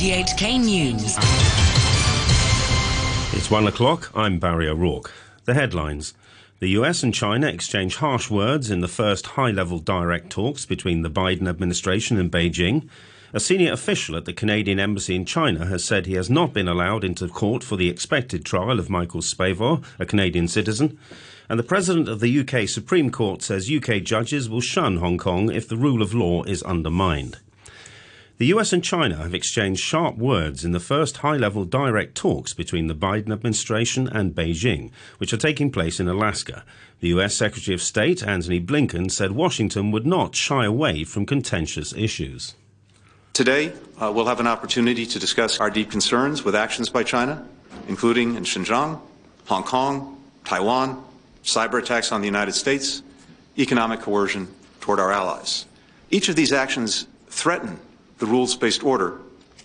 RTHK News. It's one o'clock. I'm Barry O'Rourke. The headlines. The US and China exchange harsh words in the first high level direct talks between the Biden administration and Beijing. A senior official at the Canadian Embassy in China has said he has not been allowed into court for the expected trial of Michael Spavor, a Canadian citizen. And the President of the UK Supreme Court says UK judges will shun Hong Kong if the rule of law is undermined. The US and China have exchanged sharp words in the first high level direct talks between the Biden administration and Beijing, which are taking place in Alaska. The US Secretary of State, Antony Blinken, said Washington would not shy away from contentious issues. Today, uh, we'll have an opportunity to discuss our deep concerns with actions by China, including in Xinjiang, Hong Kong, Taiwan, cyber attacks on the United States, economic coercion toward our allies. Each of these actions threaten the rules based order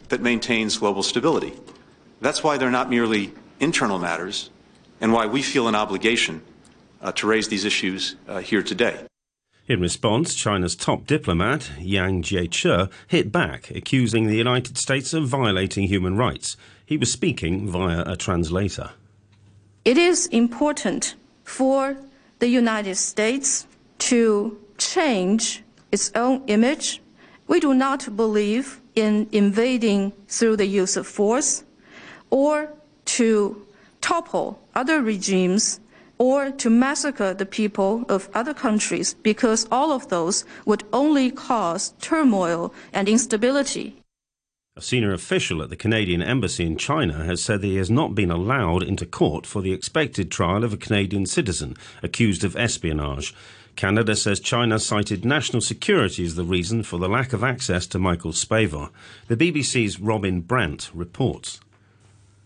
that maintains global stability. That's why they're not merely internal matters and why we feel an obligation uh, to raise these issues uh, here today. In response, China's top diplomat, Yang Jiechi, hit back, accusing the United States of violating human rights. He was speaking via a translator. It is important for the United States to change its own image we do not believe in invading through the use of force or to topple other regimes or to massacre the people of other countries because all of those would only cause turmoil and instability. A senior official at the Canadian Embassy in China has said that he has not been allowed into court for the expected trial of a Canadian citizen accused of espionage. Canada says China cited national security as the reason for the lack of access to Michael Spavor. The BBC's Robin Brandt reports.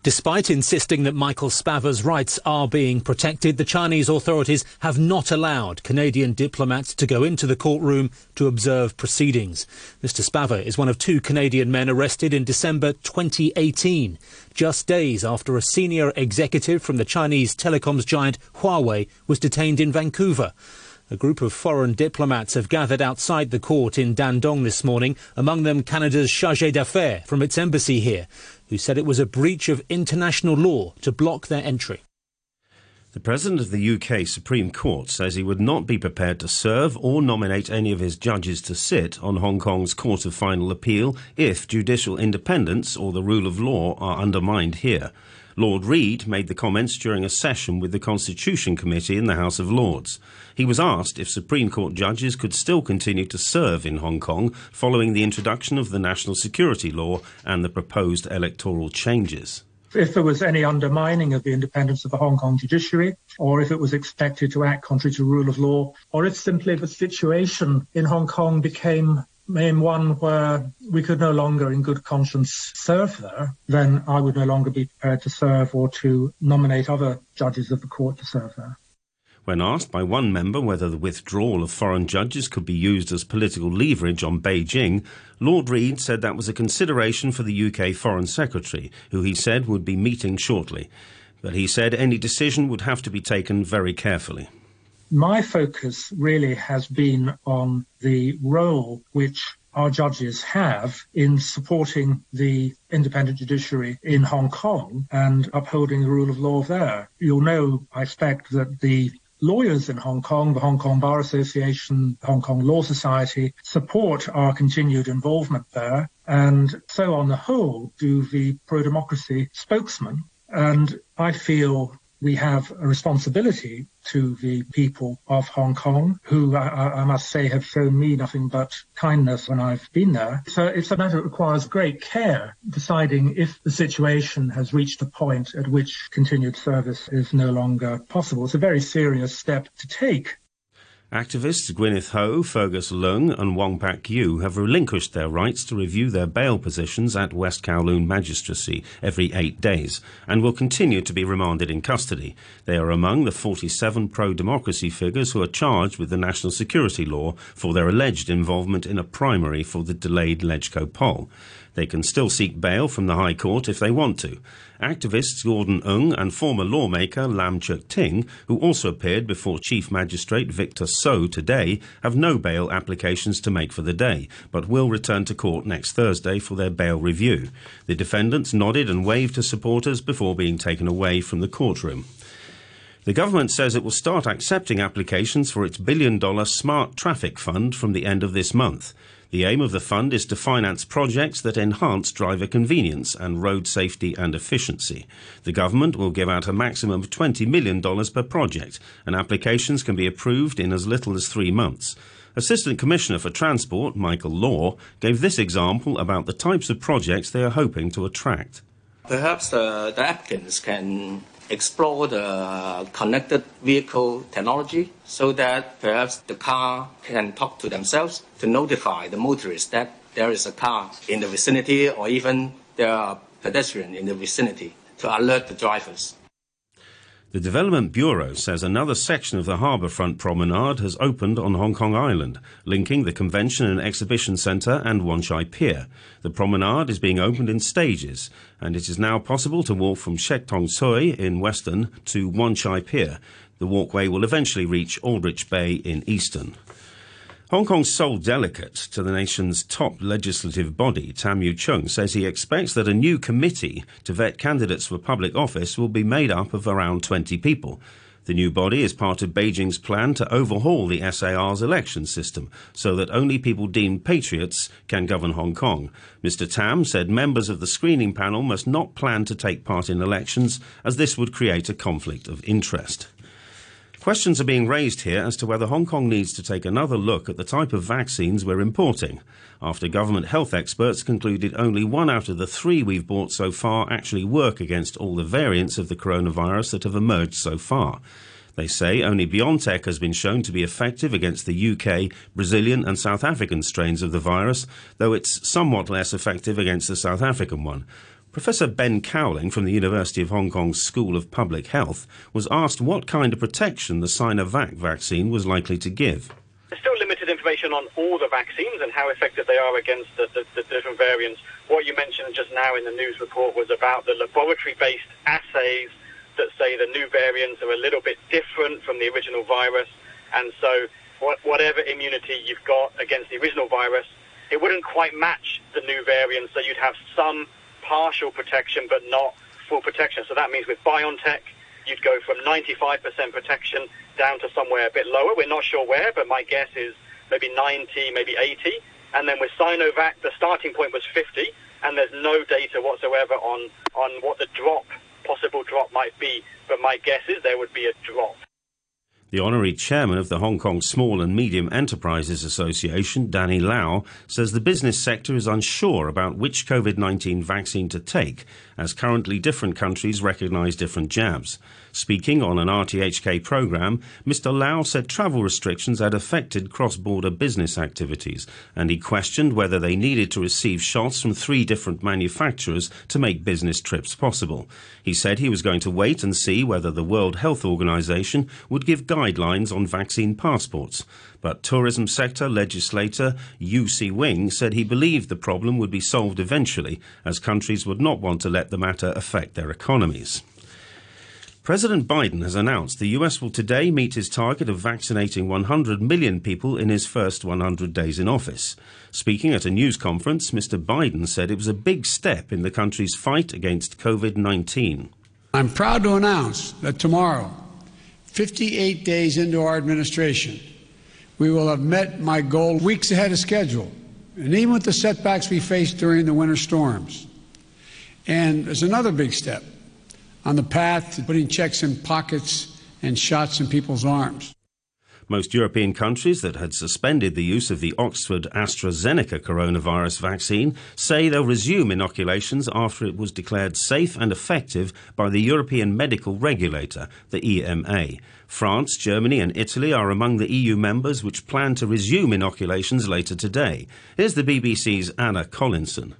Despite insisting that Michael Spavor's rights are being protected, the Chinese authorities have not allowed Canadian diplomats to go into the courtroom to observe proceedings. Mr. Spavor is one of two Canadian men arrested in December 2018, just days after a senior executive from the Chinese telecoms giant Huawei was detained in Vancouver. A group of foreign diplomats have gathered outside the court in Dandong this morning, among them Canada's chargé d'affaires from its embassy here, who said it was a breach of international law to block their entry. The President of the UK Supreme Court says he would not be prepared to serve or nominate any of his judges to sit on Hong Kong's Court of Final Appeal if judicial independence or the rule of law are undermined here. Lord Reid made the comments during a session with the Constitution Committee in the House of Lords. He was asked if Supreme Court judges could still continue to serve in Hong Kong following the introduction of the national security law and the proposed electoral changes. If there was any undermining of the independence of the Hong Kong judiciary, or if it was expected to act contrary to rule of law, or if simply the situation in Hong Kong became in one where we could no longer in good conscience serve there, then I would no longer be prepared to serve or to nominate other judges of the court to serve there. When asked by one member whether the withdrawal of foreign judges could be used as political leverage on Beijing, Lord Reid said that was a consideration for the UK Foreign Secretary, who he said would be meeting shortly. But he said any decision would have to be taken very carefully. My focus really has been on the role which our judges have in supporting the independent judiciary in Hong Kong and upholding the rule of law there. You'll know, I expect, that the lawyers in Hong Kong, the Hong Kong Bar Association, the Hong Kong Law Society, support our continued involvement there. And so on the whole do the pro-democracy spokesman. And I feel we have a responsibility to the people of Hong Kong, who I, I, must say have shown me nothing but kindness when I've been there. So it's a matter that requires great care, deciding if the situation has reached a point at which continued service is no longer possible. It's a very serious step to take. Activists Gwyneth Ho, Fergus Leung, and Wong Pak Yu have relinquished their rights to review their bail positions at West Kowloon Magistracy every eight days and will continue to be remanded in custody. They are among the 47 pro democracy figures who are charged with the national security law for their alleged involvement in a primary for the delayed Legco poll. They can still seek bail from the High Court if they want to. Activists Gordon Ng and former lawmaker Lam Cheuk Ting, who also appeared before Chief Magistrate Victor So today, have no bail applications to make for the day, but will return to court next Thursday for their bail review. The defendants nodded and waved to supporters before being taken away from the courtroom. The government says it will start accepting applications for its billion dollar smart traffic fund from the end of this month. The aim of the fund is to finance projects that enhance driver convenience and road safety and efficiency. The government will give out a maximum of $20 million per project, and applications can be approved in as little as three months. Assistant Commissioner for Transport, Michael Law, gave this example about the types of projects they are hoping to attract. Perhaps uh, the applicants can explore the connected vehicle technology so that perhaps the car can talk to themselves to notify the motorist that there is a car in the vicinity or even there are pedestrians in the vicinity to alert the drivers. The Development Bureau says another section of the harbourfront promenade has opened on Hong Kong Island, linking the Convention and Exhibition Centre and Wan Chai Pier. The promenade is being opened in stages, and it is now possible to walk from Shek Tong Tsui in Western to Wan Chai Pier. The walkway will eventually reach Aldrich Bay in Eastern. Hong Kong's sole delegate to the nation's top legislative body, Tam Yiu Chung, says he expects that a new committee to vet candidates for public office will be made up of around 20 people. The new body is part of Beijing's plan to overhaul the SAR's election system so that only people deemed patriots can govern Hong Kong. Mr. Tam said members of the screening panel must not plan to take part in elections as this would create a conflict of interest. Questions are being raised here as to whether Hong Kong needs to take another look at the type of vaccines we're importing, after government health experts concluded only one out of the three we've bought so far actually work against all the variants of the coronavirus that have emerged so far. They say only BioNTech has been shown to be effective against the UK, Brazilian, and South African strains of the virus, though it's somewhat less effective against the South African one. Professor Ben Cowling from the University of Hong Kong's School of Public Health was asked what kind of protection the Sinovac vaccine was likely to give. There's still limited information on all the vaccines and how effective they are against the, the, the different variants. What you mentioned just now in the news report was about the laboratory-based assays that say the new variants are a little bit different from the original virus, and so whatever immunity you've got against the original virus, it wouldn't quite match the new variants, so you'd have some partial protection but not full protection. So that means with BioNTech, you'd go from 95% protection down to somewhere a bit lower. We're not sure where, but my guess is maybe 90, maybe 80. And then with Sinovac, the starting point was 50, and there's no data whatsoever on, on what the drop, possible drop might be. But my guess is there would be a drop. The honorary chairman of the Hong Kong Small and Medium Enterprises Association, Danny Lau, says the business sector is unsure about which COVID 19 vaccine to take, as currently different countries recognise different jabs. Speaking on an RTHK programme, Mr. Lau said travel restrictions had affected cross border business activities, and he questioned whether they needed to receive shots from three different manufacturers to make business trips possible. He said he was going to wait and see whether the World Health Organization would give guidelines on vaccine passports. But tourism sector legislator Yiu Si Wing said he believed the problem would be solved eventually, as countries would not want to let the matter affect their economies. President Biden has announced the US will today meet his target of vaccinating 100 million people in his first 100 days in office. Speaking at a news conference, Mr. Biden said it was a big step in the country's fight against COVID 19. I'm proud to announce that tomorrow, 58 days into our administration, we will have met my goal weeks ahead of schedule, and even with the setbacks we faced during the winter storms. And there's another big step on the path to putting checks in pockets and shots in people's arms. Most European countries that had suspended the use of the Oxford AstraZeneca coronavirus vaccine say they'll resume inoculations after it was declared safe and effective by the European Medical Regulator, the EMA. France, Germany, and Italy are among the EU members which plan to resume inoculations later today. Here's the BBC's Anna Collinson.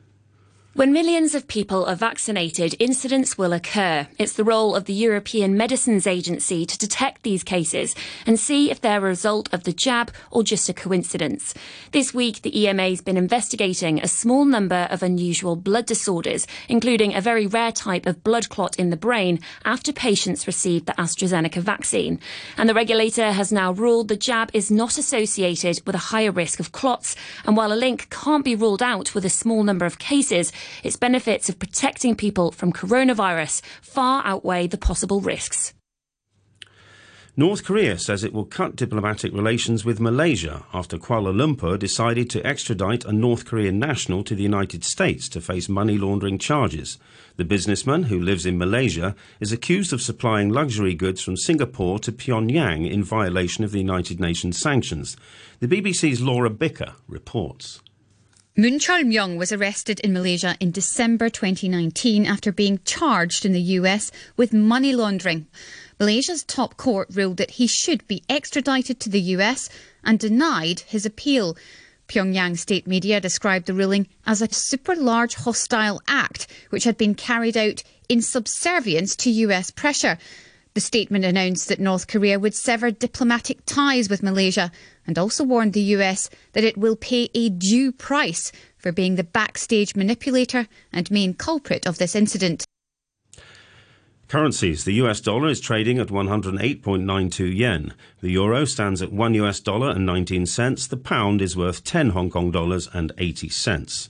When millions of people are vaccinated, incidents will occur. It's the role of the European Medicines Agency to detect these cases and see if they're a result of the jab or just a coincidence. This week, the EMA has been investigating a small number of unusual blood disorders, including a very rare type of blood clot in the brain after patients received the AstraZeneca vaccine. And the regulator has now ruled the jab is not associated with a higher risk of clots. And while a link can't be ruled out with a small number of cases, its benefits of protecting people from coronavirus far outweigh the possible risks. North Korea says it will cut diplomatic relations with Malaysia after Kuala Lumpur decided to extradite a North Korean national to the United States to face money laundering charges. The businessman, who lives in Malaysia, is accused of supplying luxury goods from Singapore to Pyongyang in violation of the United Nations sanctions. The BBC's Laura Bicker reports. Moon Chul Myung was arrested in Malaysia in December 2019 after being charged in the US with money laundering. Malaysia's top court ruled that he should be extradited to the US and denied his appeal. Pyongyang state media described the ruling as a super large hostile act which had been carried out in subservience to US pressure. The statement announced that North Korea would sever diplomatic ties with Malaysia and also warned the US that it will pay a due price for being the backstage manipulator and main culprit of this incident. Currencies. The US dollar is trading at 108.92 yen. The euro stands at 1 US dollar and 19 cents. The pound is worth 10 Hong Kong dollars and 80 cents.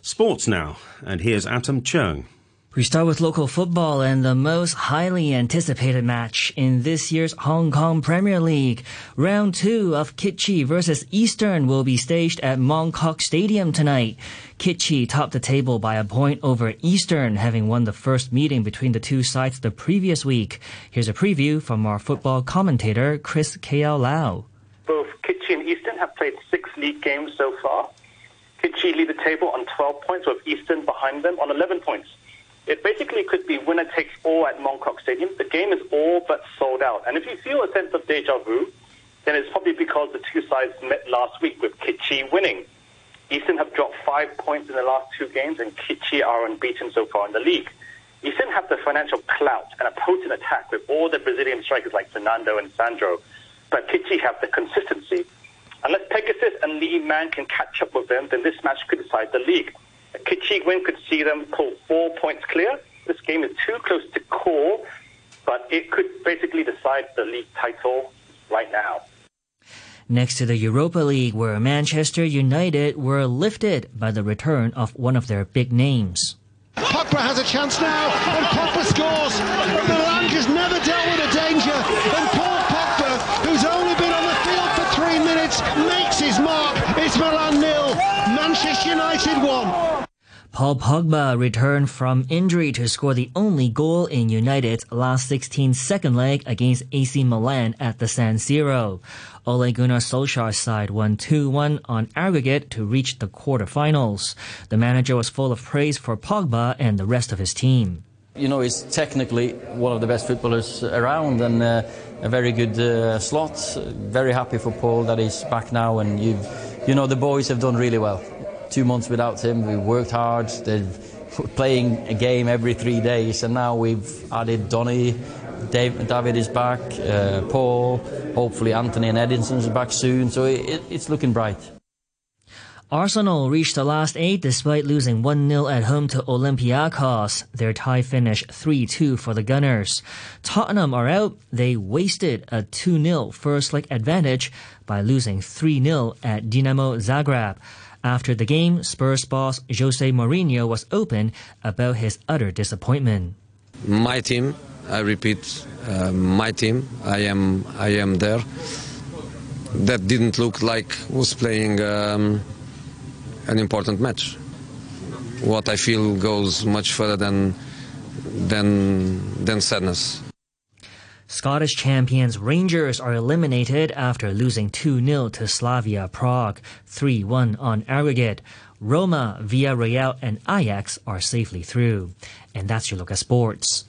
Sports now, and here's Atom Chung. We start with local football and the most highly anticipated match in this year's Hong Kong Premier League. Round two of Kitchee versus Eastern will be staged at Mong Kok Stadium tonight. Kitchee topped the table by a point over Eastern, having won the first meeting between the two sides the previous week. Here's a preview from our football commentator, Chris K.L. Lau. Both Kitchee and Eastern have played six league games so far. Kitchee lead the table on 12 points, with Eastern behind them on 11 points. It basically could be winner takes all at Mong Kok Stadium. The game is all but sold out. And if you feel a sense of deja vu, then it's probably because the two sides met last week with Kit winning. Eastern have dropped five points in the last two games, and Kit are unbeaten so far in the league. Eastern have the financial clout and a potent attack with all the Brazilian strikers like Fernando and Sandro, but Kit have the consistency. Unless Pegasus and Lee Man can catch up with them, then this match could decide the league. A Kit win could see them pull four points clear. This game is too close to call, but it could basically decide the league title right now. Next to the Europa League, where Manchester United were lifted by the return of one of their big names. Pogba has a chance now, and Pogba scores. Milan has never dealt with a danger, and Paul Pogba, who's only been on the field for three minutes, makes his mark. It's Milan nil, Manchester United one. Paul Pogba returned from injury to score the only goal in United's last 16 second leg against AC Milan at the San Siro. Ole Gunnar Solskjaer's side won 2-1 on aggregate to reach the quarterfinals. The manager was full of praise for Pogba and the rest of his team. You know, he's technically one of the best footballers around and uh, a very good uh, slot. Very happy for Paul that he's back now and you've, you know, the boys have done really well two months without him. We worked hard. They're playing a game every three days, and now we've added Donny. Dave, David is back. Uh, Paul. Hopefully, Anthony and Edinson is back soon. So it, it's looking bright. Arsenal reached the last eight despite losing 1-0 at home to Olympiacos. Their tie finished 3-2 for the Gunners. Tottenham are out. They wasted a 2-0 first leg advantage by losing 3-0 at Dinamo Zagreb. After the game, Spurs boss Jose Mourinho was open about his utter disappointment. My team, I repeat, uh, my team. I am, I am there. That didn't look like was playing um, an important match. What I feel goes much further than than than sadness. Scottish champions Rangers are eliminated after losing 2-0 to Slavia Prague, 3-1 on aggregate. Roma, Villarreal and Ajax are safely through. And that's your look at sports.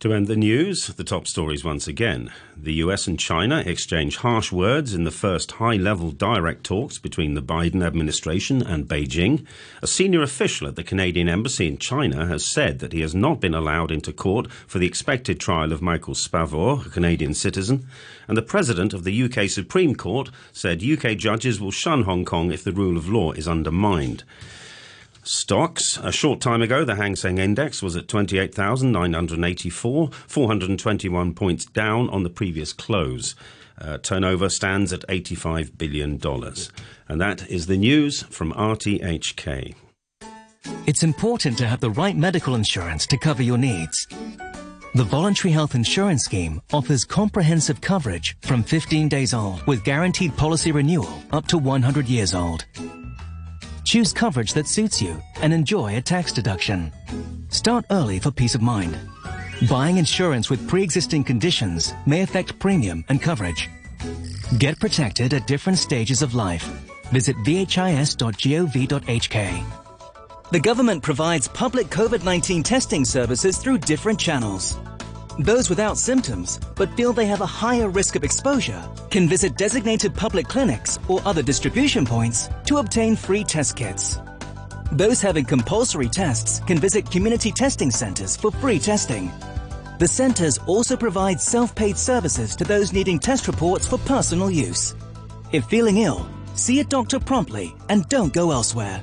To end the news, the top stories once again. The US and China exchange harsh words in the first high level direct talks between the Biden administration and Beijing. A senior official at the Canadian Embassy in China has said that he has not been allowed into court for the expected trial of Michael Spavor, a Canadian citizen. And the president of the UK Supreme Court said UK judges will shun Hong Kong if the rule of law is undermined. Stocks. A short time ago, the Hang Seng Index was at 28,984, 421 points down on the previous close. Uh, turnover stands at $85 billion. And that is the news from RTHK. It's important to have the right medical insurance to cover your needs. The Voluntary Health Insurance Scheme offers comprehensive coverage from 15 days old with guaranteed policy renewal up to 100 years old. Choose coverage that suits you and enjoy a tax deduction. Start early for peace of mind. Buying insurance with pre-existing conditions may affect premium and coverage. Get protected at different stages of life. Visit vhis.gov.hk. The government provides public COVID-19 testing services through different channels. Those without symptoms but feel they have a higher risk of exposure can visit designated public clinics or other distribution points to obtain free test kits. Those having compulsory tests can visit community testing centers for free testing. The centers also provide self-paid services to those needing test reports for personal use. If feeling ill, see a doctor promptly and don't go elsewhere.